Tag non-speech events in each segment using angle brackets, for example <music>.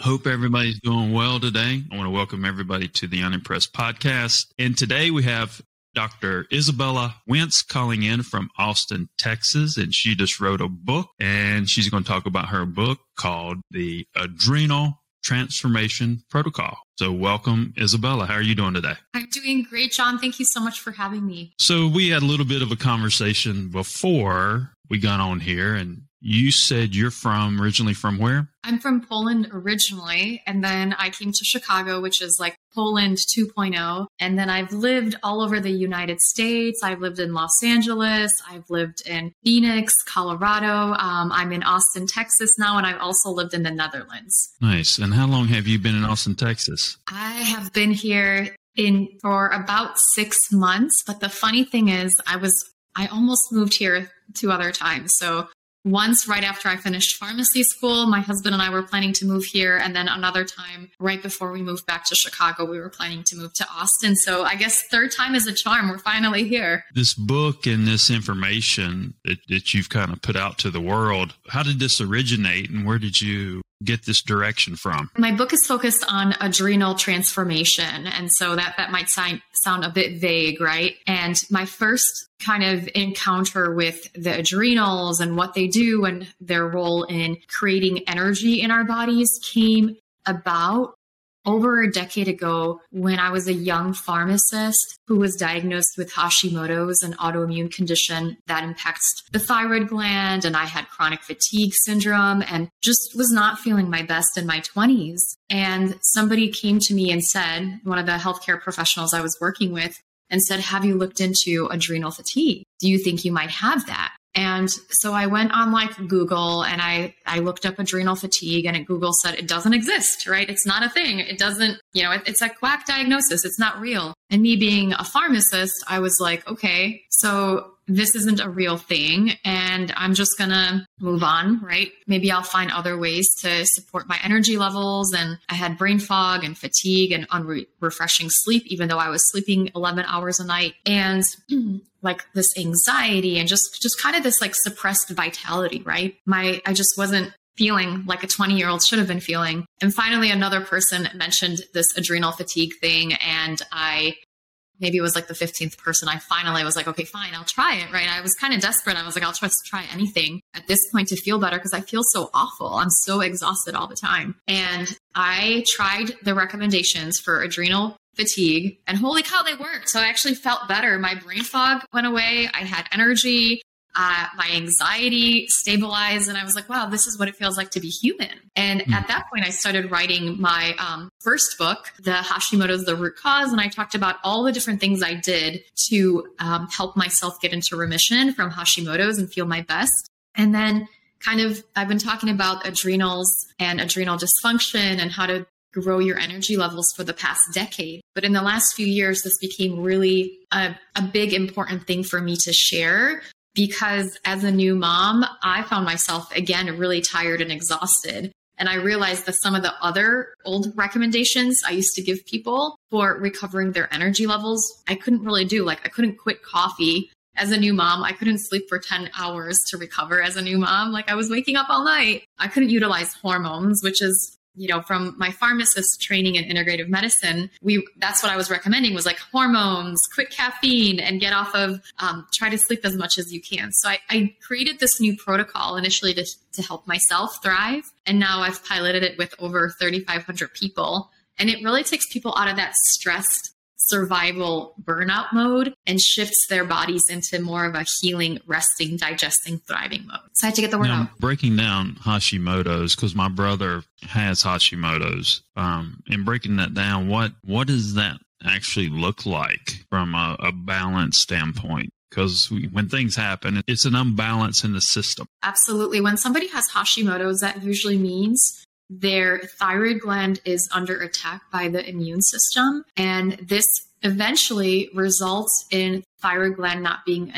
Hope everybody's doing well today. I want to welcome everybody to the Unimpressed podcast. And today we have Dr. Izabella Wentz calling in from Austin, Texas, and she just wrote a book and she's going to talk about her book called The Adrenal Transformation Protocol. So welcome, Izabella. How are you doing today? I'm doing great, John. Thank you so much for having me. So we had a little bit of a conversation before we got on here and you said you're from originally from where? I'm from Poland originally, and then I came to Chicago, which is like Poland 2.0. And then I've lived all over the United States. I've lived in Los Angeles. I've lived in Phoenix, Colorado. Um, I'm in Austin, Texas now, and I've also lived in the Netherlands. Nice. And how long have you been in Austin, Texas? I have been here in for about six months. But the funny thing is, I was I almost moved here two other times. So once right after I finished pharmacy school, my husband and I were planning to move here. And then another time right before we moved back to Chicago, we were planning to move to Austin. So I guess third time is a charm. We're finally here. This book and this information that, that you've kind of put out to the world, how did this originate and where did you get this direction from? My book is focused on adrenal transformation. And so that, that might sound, sound a bit vague, right? And my first kind of encounter with the adrenals and what they do and their role in creating energy in our bodies came about over a decade ago when I was a young pharmacist who was diagnosed with Hashimoto's, an autoimmune condition that impacts the thyroid gland. And I had chronic fatigue syndrome and just was not feeling my best in my 20s. And somebody came to me and said, one of the healthcare professionals I was working with, and said, Have you looked into adrenal fatigue? Do you think you might have that? And so I went on like Google and I, I looked up adrenal fatigue and Google said it doesn't exist, right? It's not a thing. It doesn't, you know, it, it's a quack diagnosis. It's not real. And me being a pharmacist, I was like, okay, so this isn't a real thing and I'm just gonna move on, right? Maybe I'll find other ways to support my energy levels. And I had brain fog and fatigue and unrefreshing sleep, even though I was sleeping 11 hours a night. And <clears throat> like this anxiety and just just kind of this like suppressed vitality, right? My I just wasn't feeling like a 20 year old should have been feeling. And finally, another person mentioned this adrenal fatigue thing. And I maybe it was like the 15th person, I finally was like, okay, fine, I'll try it, right? I was kind of desperate. I was like, I'll just try anything at this point to feel better because I feel so awful. I'm so exhausted all the time. And I tried the recommendations for adrenal fatigue and holy cow, they worked. So I actually felt better. My brain fog went away. I had energy uh, my anxiety stabilized and i was like wow this is what it feels like to be human and mm. at that point i started writing my um, first book the hashimoto's the root cause and i talked about all the different things i did to um, help myself get into remission from hashimoto's and feel my best and then kind of i've been talking about adrenals and adrenal dysfunction and how to grow your energy levels for the past decade. But in the last few years, this became really a, a big important thing for me to share because as a new mom, I found myself again really tired and exhausted. And I realized that some of the other old recommendations I used to give people for recovering their energy levels, I couldn't really do. Like, I couldn't quit coffee as a new mom. I couldn't sleep for 10 hours to recover as a new mom. Like, I was waking up all night. I couldn't utilize hormones, which is you know from my pharmacist training in integrative medicine we that's what i was recommending was like hormones quit caffeine and get off of um, try to sleep as much as you can. So I, I created this new protocol initially to, to help myself thrive. And now i've piloted it with over 3500 people. And it really takes people out of that stressed survival burnout mode and shifts their bodies into more of a healing, resting, digesting, thriving mode. So I had to get the word now, out. Breaking down Hashimoto's because my brother has Hashimoto's. Um, and breaking that down, what what does that actually look like from a, a balance standpoint? because when things happen, it's an imbalance in the system. Absolutely. When somebody has Hashimoto's, that usually means their thyroid gland is under attack by the immune system. And this eventually results in thyroid gland not being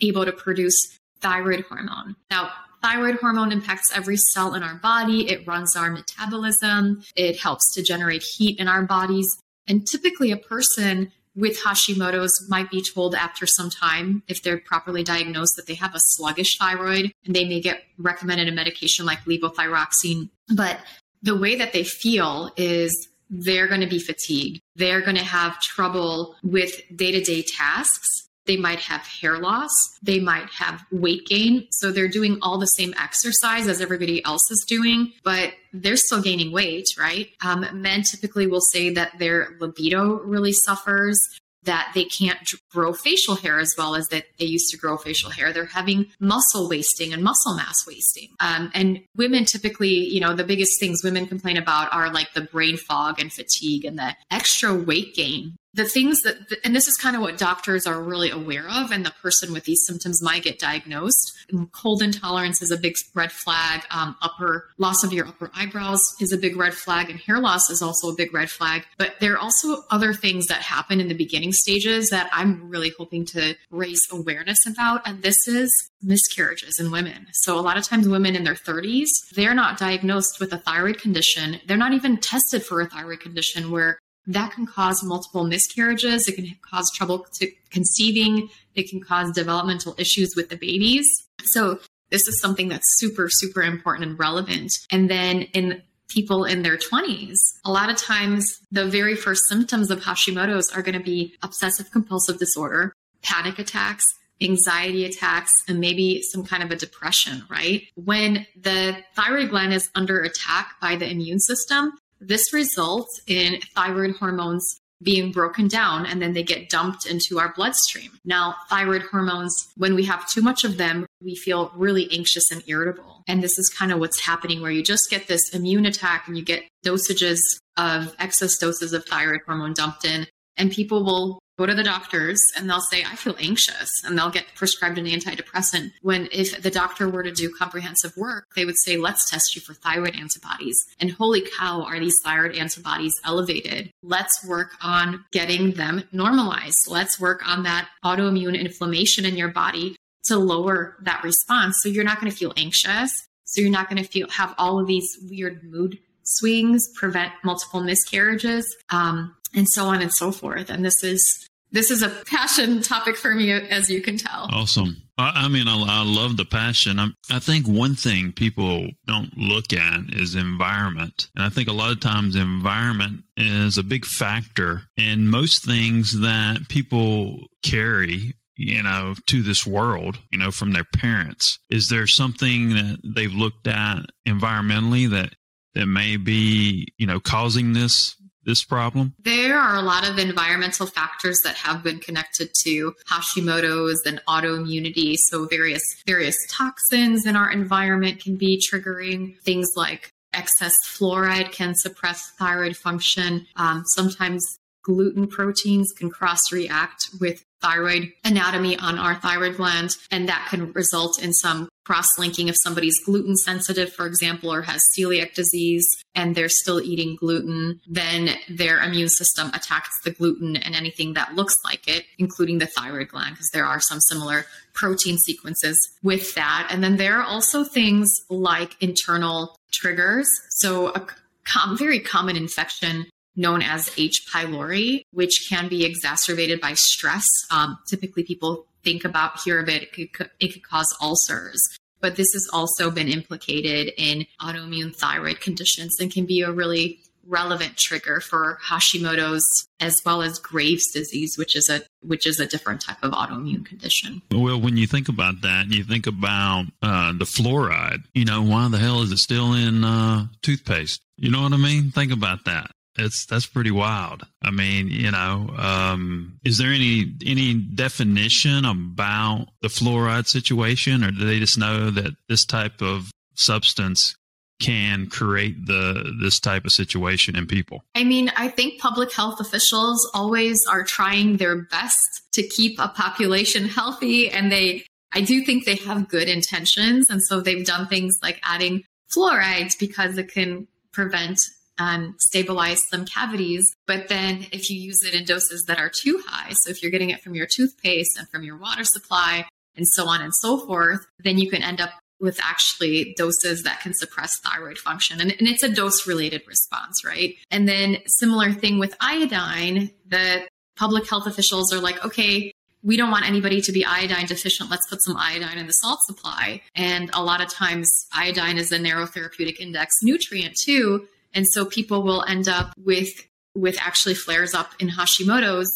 able to produce thyroid hormone. Now, thyroid hormone impacts every cell in our body. It runs our metabolism. It helps to generate heat in our bodies. And typically, a person with Hashimoto's might be told after some time, if they're properly diagnosed, that they have a sluggish thyroid and they may get recommended a medication like levothyroxine. But the way that they feel is they're going to be fatigued. They're going to have trouble with day to day tasks. They might have hair loss. They might have weight gain. So they're doing all the same exercise as everybody else is doing, but they're still gaining weight, right? Um, men typically will say that their libido really suffers that they can't grow facial hair as well as that they used to grow facial hair. They're having muscle wasting and muscle mass wasting. Um, and women typically, you know, the biggest things women complain about are like the brain fog and fatigue and the extra weight gain the things that and this is kind of what doctors are really aware of and the person with these symptoms might get diagnosed. Cold intolerance is a big red flag. Um, upper loss of your upper eyebrows is a big red flag and hair loss is also a big red flag. But there are also other things that happen in the beginning stages that i'm really hoping to raise awareness about and this is miscarriages in women. So a lot of times women in their 30s they're not diagnosed with a thyroid condition. They're not even tested for a thyroid condition where that can cause multiple miscarriages. It can cause trouble to conceiving. It can cause developmental issues with the babies. So this is something that's super, super important and relevant. And then in people in their 20s, a lot of times the very first symptoms of Hashimoto's are going to be obsessive compulsive disorder, panic attacks, anxiety attacks, and maybe some kind of a depression, right? When the thyroid gland is under attack by the immune system, this results in thyroid hormones being broken down and then they get dumped into our bloodstream. Now, thyroid hormones, when we have too much of them, we feel really anxious and irritable. And this is kind of what's happening where you just get this immune attack and you get dosages of excess doses of thyroid hormone dumped in. And people will go to the doctors and they'll say, I feel anxious, and they'll get prescribed an antidepressant. When if the doctor were to do comprehensive work, they would say, let's test you for thyroid antibodies. And holy cow, are these thyroid antibodies elevated? Let's work on getting them normalized. Let's work on that autoimmune inflammation in your body to lower that response. So you're not going to feel anxious. So you're not going to feel have all of these weird mood swings, prevent multiple miscarriages, um, and so on and so forth. And this is this is a passion topic for me, as you can tell. Awesome. I, I mean, I, I, love the passion. I'm, I think one thing people don't look at is environment. And I think a lot of times environment is a big factor in most things that people carry you know, to this world, you know, from their parents. Is there something that they've looked at environmentally that that may be, you know, causing this this problem? There are a lot of environmental factors that have been connected to Hashimoto's and autoimmunity. So various various toxins in our environment can be triggering things like excess fluoride can suppress thyroid function. Um, sometimes gluten proteins can cross react with thyroid anatomy on our thyroid gland, and that can result in some cross linking if somebody's gluten sensitive, for example, or has celiac disease and they're still eating gluten, then their immune system attacks the gluten and anything that looks like it, including the thyroid gland, because there are some similar protein sequences with that. And then there are also things like internal triggers. So, a com- very common infection known as H. pylori, which can be exacerbated by stress. Um, typically, people think about hear of it, it could, it could cause ulcers. But this has also been implicated in autoimmune thyroid conditions and can be a really relevant trigger for Hashimoto's as well as Graves' disease, which is a which is a different type of autoimmune condition. Well, when you think about that, you think about uh, the fluoride. You know, why the hell is it still in uh, toothpaste? You know what I mean? Think about that. It's that's pretty wild. I mean, you know, um, is there any any definition about the fluoride situation, or do they just know that this type of substance can create the this type of situation in people? I mean, I think public health officials always are trying their best to keep a population healthy and they I do think they have good intentions and so they've done things like adding fluoride because it can prevent and stabilize some cavities. But then if you use it in doses that are too high, so if you're getting it from your toothpaste and from your water supply and so on and so forth, then you can end up with actually doses that can suppress thyroid function. And, and it's a dose related response, right? And then similar thing with iodine, the public health officials are like, okay, we don't want anybody to be iodine deficient. Let's put some iodine in the salt supply. And a lot of times, iodine is a narrow therapeutic index nutrient too. And so people will end up with with actually flares up in Hashimoto's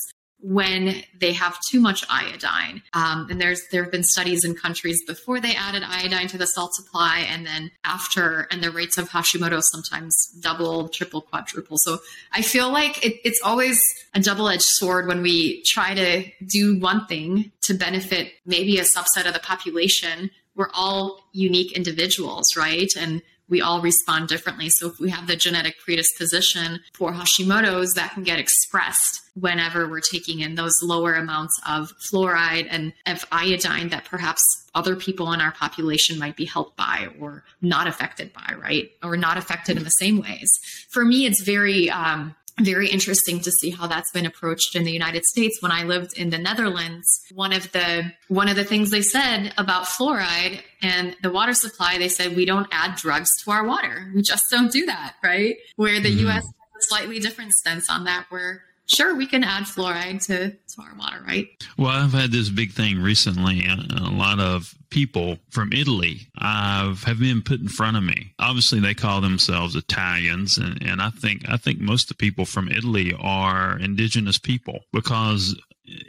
when they have too much iodine. Um, and there's there have been studies in countries before they added iodine to the salt supply, and then after, and the rates of Hashimoto sometimes double, triple, quadruple. So I feel like it, it's always a double edged sword when we try to do one thing to benefit maybe a subset of the population. We're all unique individuals, right? And we all respond differently. So if we have the genetic predisposition for Hashimoto's, that can get expressed whenever we're taking in those lower amounts of fluoride and of iodine that perhaps other people in our population might be helped by or not affected by, right? Or not affected in the same ways. For me, it's very, um, very interesting to see how that's been approached in the United States. When I lived in the Netherlands, one of the one of the things they said about fluoride and the water supply, they said we don't add drugs to our water. We just don't do that, right? Where the mm-hmm. US has a slightly different stance on that, where sure we can add fluoride to, to our water right? Well i've had this big thing recently a, lot of people from italy uh, have been put in front of me. Obviously they call themselves italians and, and i think i think most of the people from italy are indigenous people because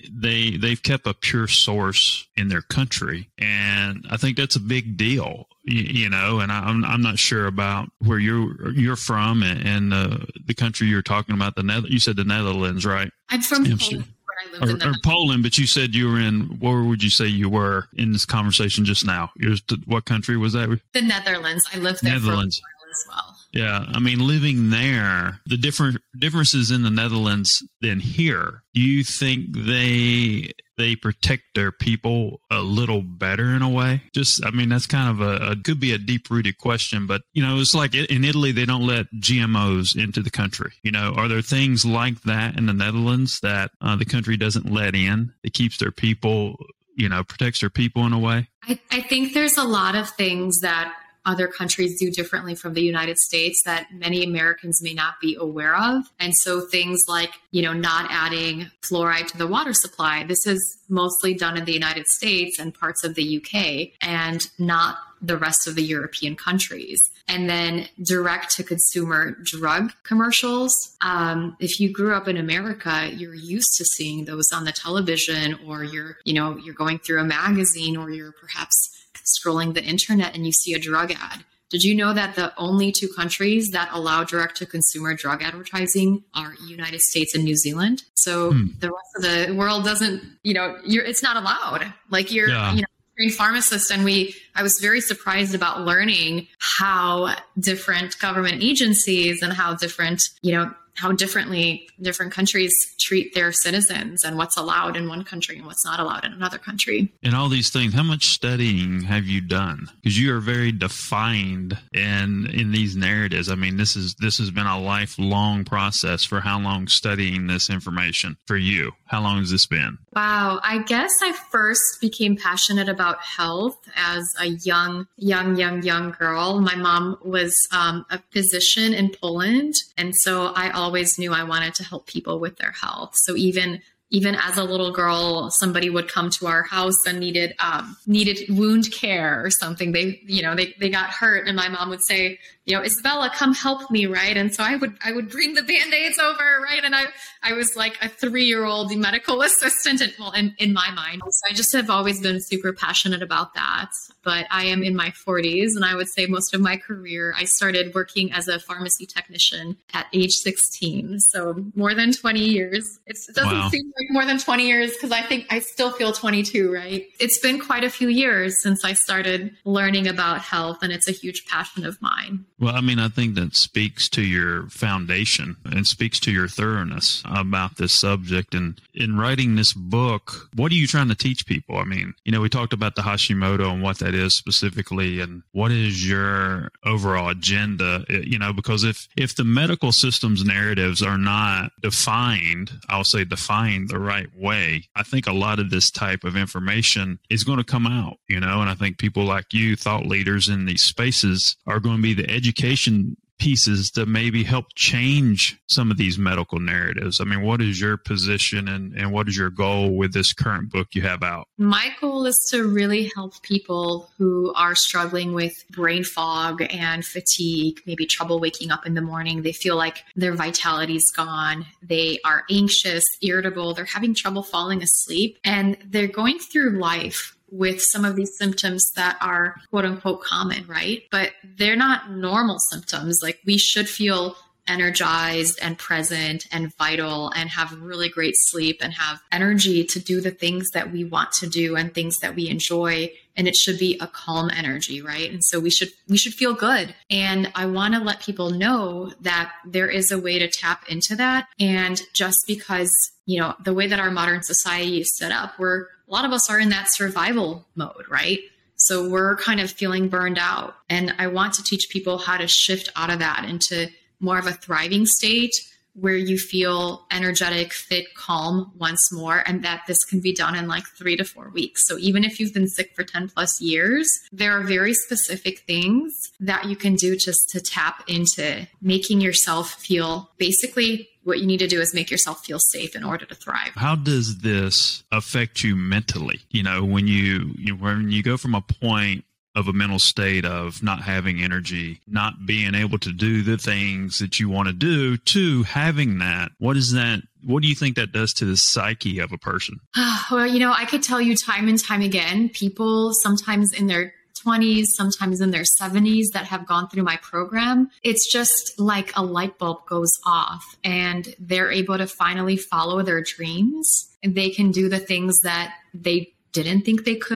they they've kept a pure source in their country and i think that's a big deal you, you know and I, am I'm not sure about where you're you're from and, and uh, the country you're talking about the Nether- you said the netherlands right i'm from Poland, or, or Poland, but you said you were in. Where would you say you were in this conversation just now? You're, what country was that? The Netherlands. I lived there Netherlands. As well. Yeah, I mean, living there, the different differences in the Netherlands than here. Do you think they they protect their people a little better in a way? Just, I mean, that's kind of a, a could be a deep rooted question, but you know, it's like in Italy they don't let GMOs into the country. You know, are there things like that in the Netherlands that uh, the country doesn't let in? It keeps their people you know protects their people in a way I, I, think there's a lot of things that other countries do differently from the United States that many Americans may not be aware of. And so things like, you know, not adding fluoride to the water supply, this is mostly done in the United States and parts of the UK and not the rest of the European countries. And then direct to consumer drug commercials. Um, if you grew up in America, you're used to seeing those on the television or you're, you know, you're going through a magazine or you're perhaps scrolling the internet and you see a drug ad. Did you know that the only two countries that allow direct to consumer drug advertising are United States and New Zealand? So hmm. the rest of the world doesn't, you know, it's not allowed. Like you're, yeah. you know, trained pharmacist and we i was very surprised about learning how different government agencies and how different you know how differently different countries treat their citizens and what's allowed in one country and what's not allowed in another country. And all these things, how much studying have you done? Because you are very defined in in these narratives. I mean, this is this has been a lifelong process for how long studying this information for you? How long has this been? Wow, I guess I first became passionate about health as a young, young, young, young girl. My mom was um, a physician in Poland, and so I always knew I wanted to help people with their health. So even even as a little girl, somebody would come to our house and needed um, needed wound care or something. They, you know, they, they got hurt, and my mom would say, you know, Izabella, come help me, right? And so I would I would bring the band-aids over, right? And I I was like a three-year-old medical <laughs> assistant, well, in, in my mind. So I just have always been super passionate about that. But I am in my 40s, and I would say most of my career, I started working as a pharmacy technician at age 16. So more than 20 years. It's, it doesn't wow. seem like more than 20 years because I think I still feel 22, right? It's been quite a few years since I started learning about health, and it's a huge passion of mine. Well, I mean, I think that speaks to your foundation and speaks to your thoroughness about this subject. And in writing this book, what are you trying to teach people? I mean, you know, we talked about the Hashimoto and what that is specifically, and what is your overall agenda? Eh, you know, because if if the medical system's narratives are not defined, I'll say defined the right way, I think a lot of this type of information is going to come out. You know, and I think people like you, thought leaders in these spaces, are going to be the education pieces to maybe help change some of these medical narratives? I mean, what is your position and, and what is your goal with this current book you have out? My goal is to really help people who are struggling with brain fog and fatigue, maybe trouble waking up in the morning. They feel like their vitality is gone. They are anxious, irritable. They're having trouble falling asleep and they're going through life with some of these symptoms that are quote unquote common, right? But they're not normal symptoms. Like we should feel energized and present and vital and have really great sleep and have energy to do the things that we want to do and things that we enjoy and it should be a calm energy right and so we should we should feel good and i want to let people know that there is a way to tap into that and just because you know the way that our modern society is set up we're a lot of us are in that survival mode, right? So we're kind of feeling burned out. And I want to teach people how to shift out of that into more of a thriving state where you feel energetic, fit, calm once more, and that this can be done in like three to four weeks. So even if you've been sick for 10 plus years, there are very specific things that you can do just to tap into making yourself feel basically what you need to do is make yourself feel safe in order to thrive. How does this affect you mentally? You know, when you, you when you go from a point of a mental state of not having energy, not being able to do the things that you want to do to having that. What is that? What do you think that does to the psyche of a person? <sighs> well, you know, I could tell you time and time again, people sometimes in their 20s, sometimes in their 70s that have gone through my program. It's just like a light bulb goes off and they're able to finally follow their dreams and they can do the things that they didn't think they could.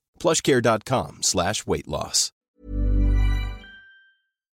plushcare.com slash weight loss.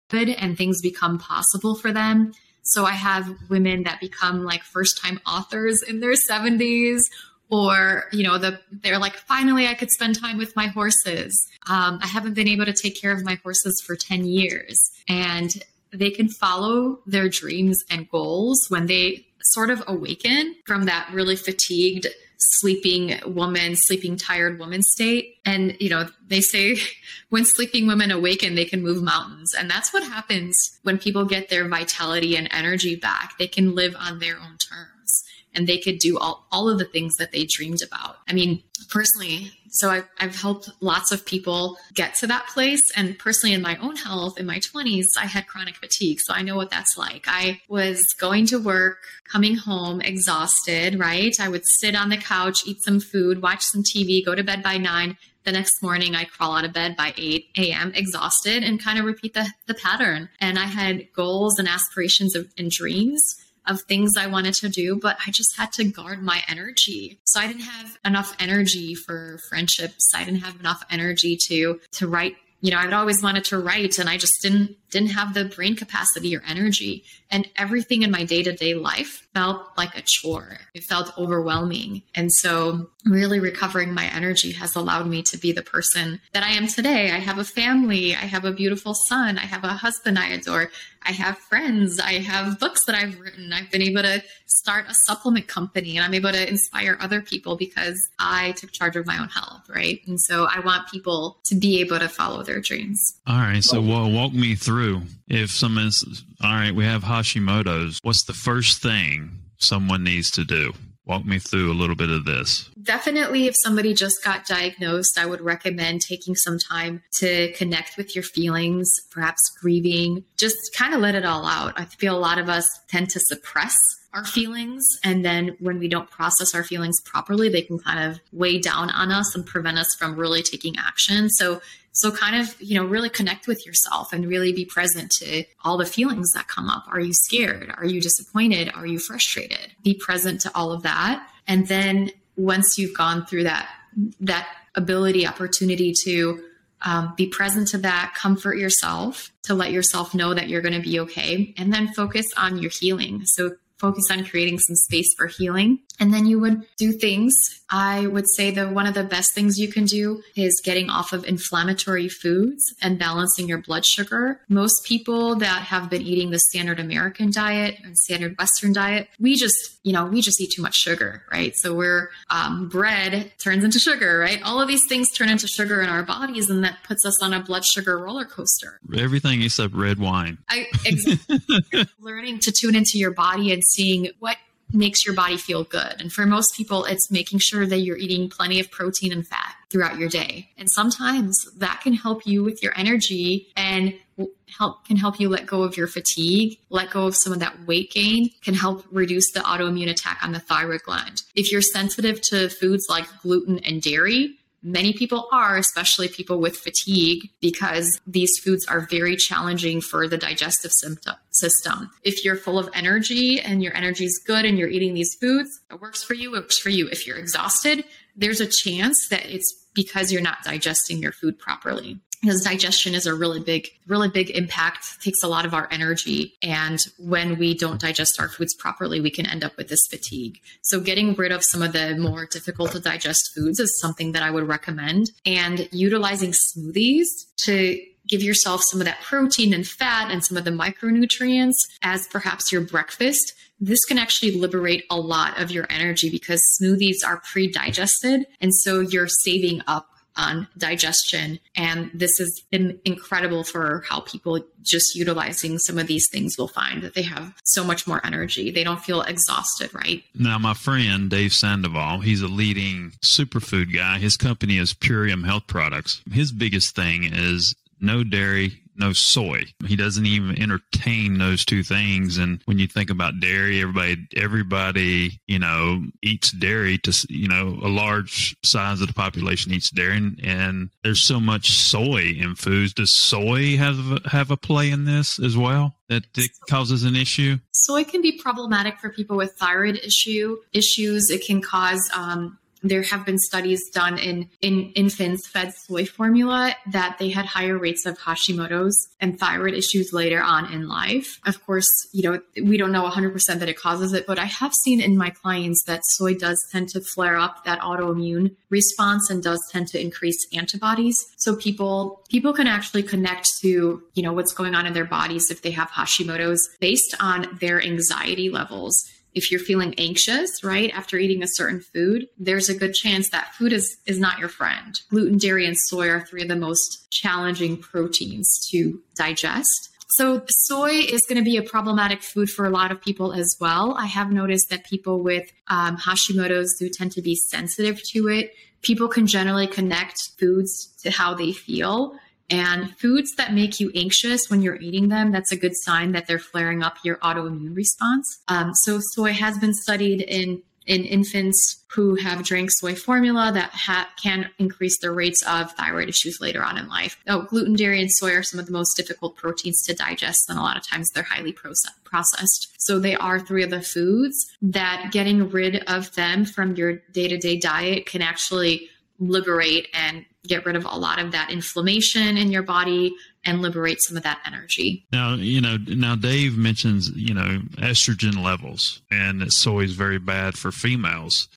Good and things become possible for them so I have women that become like first time authors in their 70s or you know the they're like finally i could spend time with my horses um, i haven't been able to take care of my horses for 10 years and they can follow their dreams and goals when they sort of awaken from that really fatigued sleeping woman, sleeping tired woman state. And, you know, they say <laughs> when sleeping women awaken, they can move mountains. And that's what happens when people get their vitality and energy back. They can live on their own terms and they could do all, all of the things that they dreamed about. I mean, personally, so I've, I've helped lots of people get to that place. And personally, in my own health, in my 20s, I had chronic fatigue. So I know what that's like. I was going to work, coming home exhausted, right? I would sit on the couch, eat some food, watch some TV, go to bed by nine. The next morning, I crawl out of bed by 8 a.m., exhausted, and kind of repeat the, the pattern. And I had goals and aspirations of, and dreams of things I wanted to do, but I just had to guard my energy. So I didn't have enough energy for friendships. I didn't have enough energy to to write you know, I'd always wanted to write and I just didn't didn't have the brain capacity or energy. And everything in my day-to-day life felt like a chore. It felt overwhelming. And so really recovering my energy has allowed me to be the person that I am today. I have a family. I have a beautiful son. I have a husband I adore. I have friends. I have books that I've written. I've been able to start a supplement company and I'm able to inspire other people because I took charge of my own health, right? And so I want people to be able to follow their dreams. All right. So well, walk me through if someone's, all right, we have Hashimoto's. What's the first thing someone needs to do? Walk me through a little bit of this. Definitely, if somebody just got diagnosed, I would recommend taking some time to connect with your feelings, perhaps grieving, just kind of let it all out. I feel a lot of us tend to suppress our feelings. And then when we don't process our feelings properly, they can kind of weigh down on us and prevent us from really taking action. So so kind of, you know, really connect with yourself and really be present to all the feelings that come up. Are you scared? Are you disappointed? Are you frustrated? Be present to all of that. And then once you've gone through that, that ability, opportunity to um, be present to that, comfort yourself, to let yourself know that you're going to be okay, and then focus on your healing. So focus on creating some space for healing. And then you would do things. I would say that one of the best things you can do is getting off of inflammatory foods and balancing your blood sugar. Most people that have been eating the standard American diet and standard Western diet, we just, you know, we just eat too much sugar, right? So we're, um, bread turns into sugar, right? All of these things turn into sugar in our bodies and that puts us on a blood sugar roller coaster. Everything except red wine. I, exactly. <laughs> learning to tune into your body and seeing what makes your body feel good. And for most people, it's making sure that you're eating plenty of protein and fat throughout your day. And sometimes that can help you with your energy and help can help you let go of your fatigue, let go of some of that weight gain, can help reduce the autoimmune attack on the thyroid gland. If you're sensitive to foods like gluten and dairy, Many people are, especially people with fatigue, because these foods are very challenging for the digestive system. If you're full of energy and your energy is good and you're eating these foods, it works for you, it works for you. If you're exhausted, there's a chance that it's because you're not digesting your food properly because digestion is a really big really big impact takes a lot of our energy. And when we don't digest our foods properly we can end up with this fatigue. So getting rid of some of the more difficult to digest foods is something that i would recommend. And utilizing smoothies to give yourself some of that protein and fat and some of the micronutrients as perhaps your breakfast this can actually liberate a lot of your energy because smoothies are pre-digested. And so you're saving up on digestion. And this has been incredible for how people just utilizing some of these things will find that they have so much more energy. They don't feel exhausted, right? Now, my friend Dave Sandoval, he's a leading superfood guy. His company is Purium Health Products. His biggest thing is no dairy, no soy. He doesn't even entertain those two things. And when you think about dairy, everybody, everybody, you know, eats dairy to, you know, a large size of the population eats dairy. And, and there's so much soy in foods. Does soy have, have a play in this as well? That it causes an issue? Soy can be problematic for people with thyroid issue issues. It can cause um, there have been studies done in, in infants fed soy formula that they had higher rates of Hashimoto's and thyroid issues later on in life. Of course, you know, we don't know 100% that it causes it, but I have seen in my clients that soy does tend to flare up that autoimmune response and does tend to increase antibodies. So people, people can actually connect to, you know, what's going on in their bodies if they have Hashimoto's based on their anxiety levels if you're feeling anxious, right, after eating a certain food, there's a good chance that food is, is not your friend. Gluten, dairy, and soy are three of the most challenging proteins to digest. So, soy is going to be a problematic food for a lot of people as well. I have noticed that people with um, Hashimoto's do tend to be sensitive to it. People can generally connect foods to how they feel. And foods that make you anxious when you're eating them, that's a good sign that they're flaring up your autoimmune response. Um, so, soy has been studied in in infants who have drank soy formula that ha- can increase their rates of thyroid issues later on in life. Oh, gluten, dairy, and soy are some of the most difficult proteins to digest, and a lot of times they're highly processed. So they are three of the foods that getting rid of them from your day to day diet can actually liberate and get rid of a lot of that inflammation in your body and liberate some of that energy. Now, you know, now Dave mentions, you know, estrogen levels and that soy is very bad for females.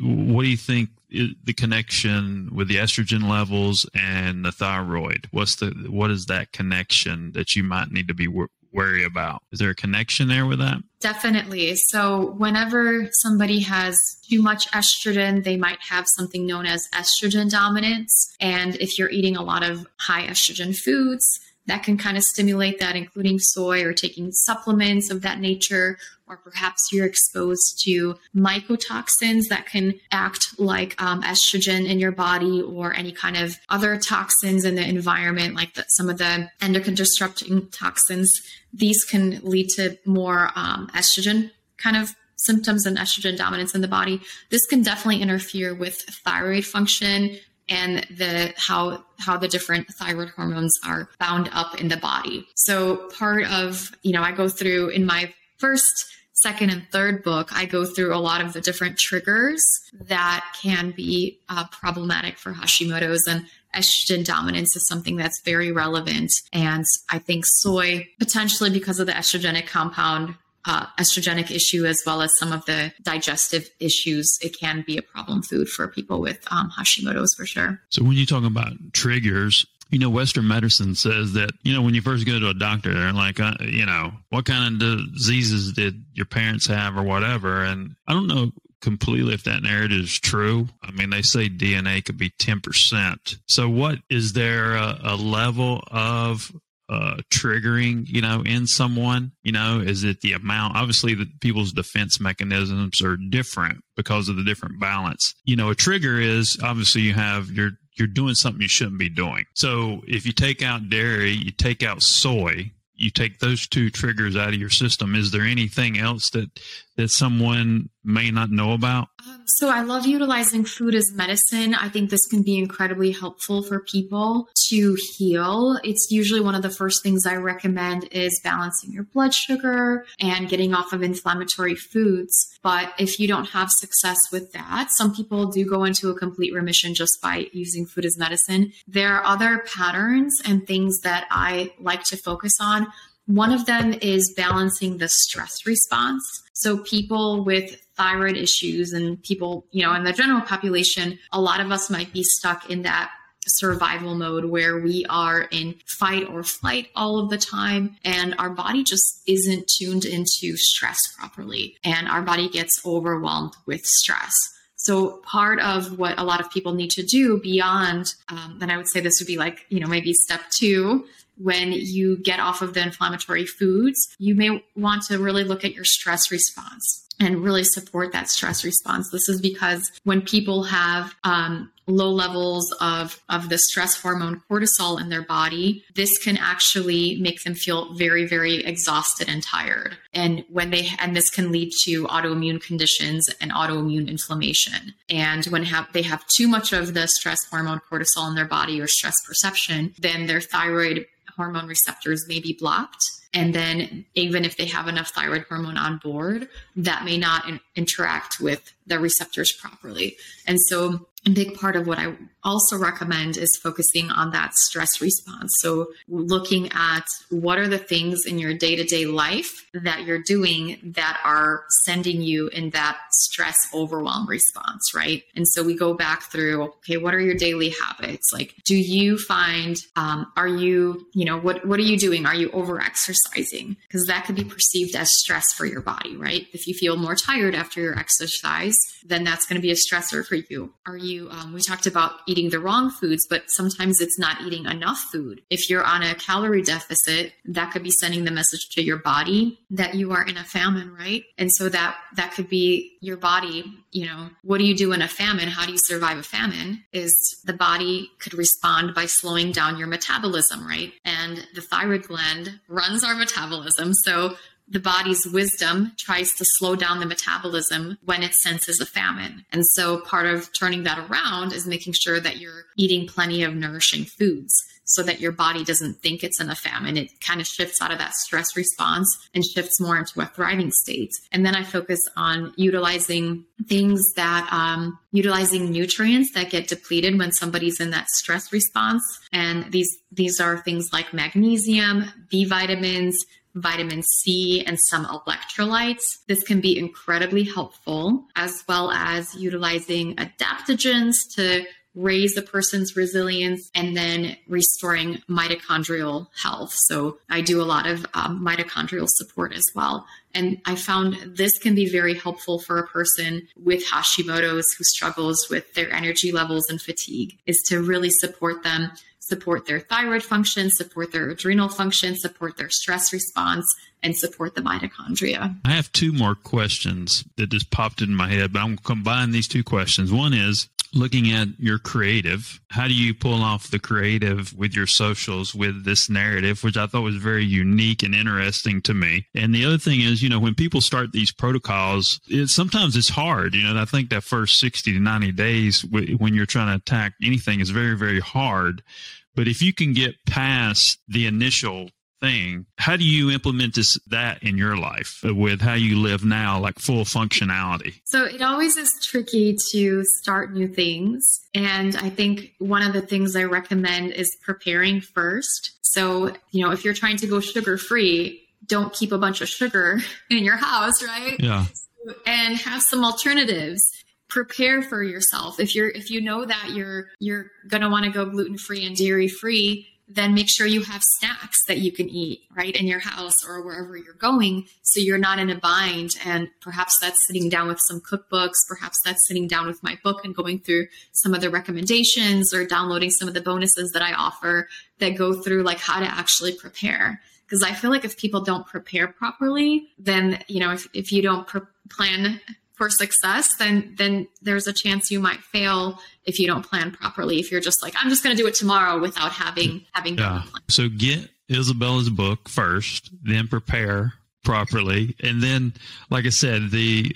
What do you think the connection with the estrogen levels and the thyroid? What's the what is that connection that you might need to be worry about? Is there a connection there with that? Definitely. So, whenever somebody has too much estrogen, they might have something known as estrogen dominance. And if you're eating a lot of high estrogen foods, that can kind of stimulate that, including soy or taking supplements of that nature, or perhaps you're exposed to mycotoxins that can act like um, estrogen in your body, or any kind of other toxins in the environment, like the, some of the endocrine disrupting toxins. These can lead to more um, estrogen kind of symptoms and estrogen dominance in the body. This can definitely interfere with thyroid function, and the how how the different thyroid hormones are bound up in the body. So part of, you know, I go through in my first second and third book, I go through a lot of the different triggers that can be uh, problematic for Hashimoto's and estrogen dominance is something that's very relevant. And I think soy, potentially because of the estrogenic compound, uh, estrogenic issue as well as some of the digestive issues, it can be a problem food for people with um, Hashimoto's for sure. So when you talk about triggers, you know, Western medicine says that, you know, when you first go to a doctor, they're like, uh, you know, what kind of diseases did your parents have or whatever? And I don't know completely if that narrative is true. I mean, they say DNA could be 10%. So what is there a, a level of uh, triggering, you know, in someone? You know, is it the amount? Obviously, the people's defense mechanisms are different because of the different balance. You know, a trigger is obviously you have your you're doing something you shouldn't be doing. So if you take out dairy, you take out soy, you take those two triggers out of your system. Is there anything else that that someone may not know about? So I love utilizing food as medicine. I think this can be incredibly helpful for people to heal. It's usually one of the first things I recommend is balancing your blood sugar and getting off of inflammatory foods. But if you don't have success with that, some people do go into a complete remission just by using food as medicine. There are other patterns and things that I like to focus on. One of them is balancing the stress response. So people with thyroid issues and people, you know, in the general population, a lot of us might be stuck in that survival mode where we are in fight or flight all of the time and our body just isn't tuned into stress properly and our body gets overwhelmed with stress. So part of what a lot of people need to do beyond, um, and I would say this would be like, you know, maybe step two when you get off of the inflammatory foods, you may want to really look at your stress response and really support that stress response. This is because when people have um, low levels of, of the stress hormone cortisol in their body, this can actually make them feel very, very exhausted and tired. And when they, and this can lead to autoimmune conditions and autoimmune inflammation. And when have, they have too much of the stress hormone cortisol in their body or stress perception, then their thyroid hormone receptors may be blocked. And then, even if they have enough thyroid hormone on board, that may not in- interact with the receptors properly. And so, a big part of what I also recommend is focusing on that stress response. So, looking at what are the things in your day to day life that you're doing that are sending you in that stress overwhelm response, right? And so, we go back through okay, what are your daily habits? Like, do you find, um, are you, you know, what, what are you doing? Are you over exercising? Because that could be perceived as stress for your body, right? If you feel more tired after your exercise, then that's going to be a stressor for you. Are you, um, we talked about eating the wrong foods, but sometimes it's not eating enough food. If you're on a calorie deficit, that could be sending the message to your body that you are in a famine, right? And so that, that could be your body, you know, what do you do in a famine? How do you survive a famine? Is the body could respond by slowing down your metabolism, right? And the thyroid gland runs our metabolism. So the body's wisdom tries to slow down the metabolism when it senses a famine. And so part of turning that around is making sure that you're eating plenty of nourishing foods. so that your body doesn't think it's in a famine. It kind of shifts out of that stress response and shifts more into a thriving state. And then I focus on utilizing things that, um, utilizing nutrients that get depleted when somebody's in that stress response. And these, these are things like magnesium, B vitamins, vitamin C, and some electrolytes. This can be incredibly helpful, as well as utilizing adaptogens to raise the person's resilience and then restoring mitochondrial health. So I do a lot of um, mitochondrial support as well. And I found this can be very helpful for a person with Hashimoto's who struggles with their energy levels and fatigue is to really support them support their thyroid function, support their adrenal function, support their stress response, and support the mitochondria. I have two more questions that just popped in my head, but I'm going to combine these two questions. One is looking at your creative, how do you pull off the creative with your socials with this narrative, which I thought was very unique and interesting to me. And the other thing is, you know, when people start these protocols, it, sometimes it's hard. You know, I think that first 60 to 90 days when you're trying to attack anything is very, very hard. But if you can get past the initial thing. How do you implement this that in your life with how you live now, like full functionality? So it always is tricky to start new things. And I think one of the things I recommend is preparing first. So, you know, if you're trying to go sugar free, don't keep a bunch of sugar <laughs> in your house, right? Yeah. And have some alternatives prepare for yourself if you're if you know that you're you're going to want to go gluten free and dairy free then make sure you have snacks that you can eat right in your house or wherever you're going so you're not in a bind. And perhaps that's sitting down with some cookbooks. Perhaps that's sitting down with my book and going through some of the recommendations or downloading some of the bonuses that i offer that go through like how to actually prepare. Because i feel like if people don't prepare properly then you know if, if you don't pre- plan for success, then then there's a chance you might fail if you don't plan properly. If you're just like, I'm just going to do it tomorrow without having having. Yeah. So get Izabella's book first, then prepare properly. And then like i said the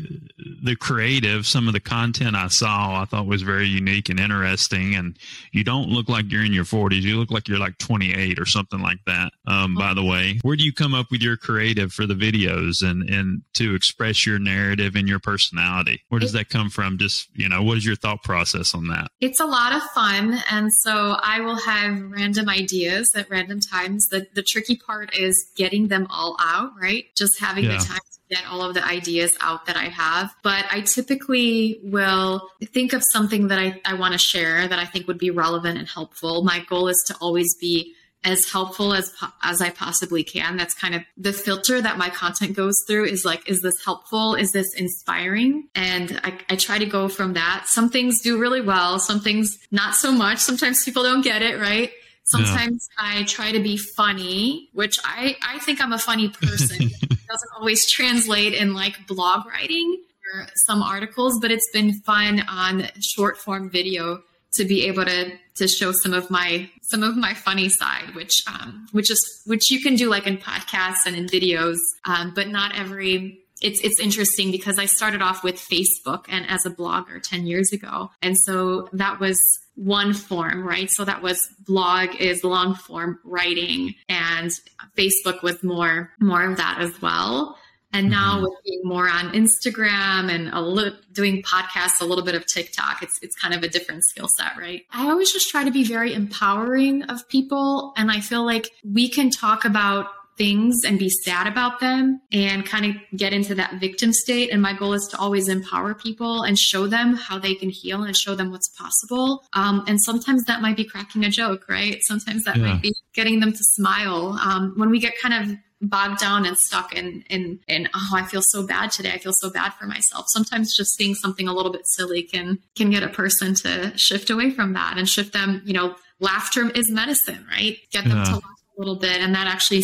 the creative some of the content i saw i thought was very unique and interesting. And you don't look like you're in your 40s you look like you're like 28 or something like that um, by the way. Where do you come up with your creative for the videos and and to express your narrative and your personality? Where does that come from? Just you know what is your thought process on that? It's a lot of fun. And so i will have random ideas at random times. The the tricky part is getting them all out right just having yeah. the time to get all of the ideas out that I have. But I typically will think of something that I, I want to share that I think would be relevant and helpful. My goal is to always be as helpful as as I possibly can. That's kind of the filter that my content goes through is like, is this helpful? Is this inspiring? And I, I try to go from that. Some things do really well, some things not so much. Sometimes people don't get it, right? Sometimes yeah. I try to be funny, which I, I think I'm a funny person. <laughs> doesn't always translate in like blog writing or some articles, but it's been fun on short form video to be able to to show some of my some of my funny side, which um, which is which you can do like in podcasts and in videos, um, but not every it's it's interesting because I started off with Facebook and as a blogger 10 years ago. And so that was one form, right? So that was blog is long form writing and Facebook was more more of that as well. And now mm-hmm. with being more on Instagram and a little doing podcasts, a little bit of TikTok, it's it's kind of a different skill set, right? I always just try to be very empowering of people and I feel like we can talk about things and be sad about them and kind of get into that victim state. And my goal is to always empower people and show them how they can heal and show them what's possible. Um, and sometimes that might be cracking a joke, right? Sometimes that yeah. might be getting them to smile. Um, when we get kind of bogged down and stuck in in in oh I feel so bad today I feel so bad for myself sometimes just seeing something a little bit silly can can get a person to shift away from that and shift them you know laughter is medicine right get them yeah. to laugh little bit and that actually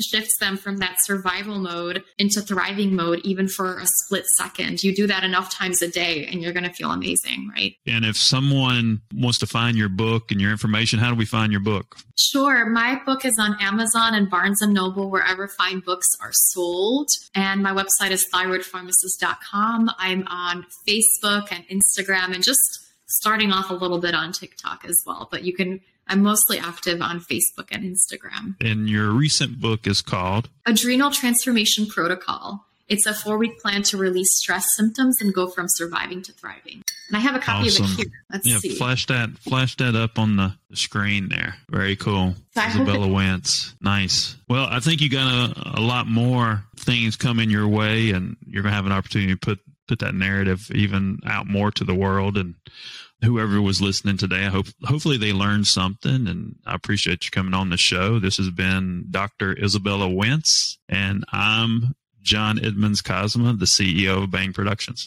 shifts them from that survival mode into thriving mode even for a split second. You do that enough times a day and you're going to feel amazing right? And if someone wants to find your book and your information how do we find your book? Sure. My book is on amazon and barnes and noble wherever fine books are sold. And my website is thyroidpharmacist.com i'm on facebook and instagram and just starting off a little bit on tiktok as well. But you can I'm mostly active on Facebook and Instagram. And your recent book is called Adrenal Transformation Protocol. It's a four week plan to release stress symptoms and go from surviving to thriving. And I have a copy awesome. of it here. Let's yeah, see. flash that flash that up on the, screen there. Very cool. <laughs> I Izabella Wentz. Nice. Well, I think you got a, a lot more things coming your way and you're gonna have an opportunity to put put that narrative even out more to the world and whoever was listening today, I hope hopefully they learned something and I appreciate you coming on the show. This has been Dr. Izabella Wentz and I'm John Edmonds Cosma, the CEO of Bang Productions.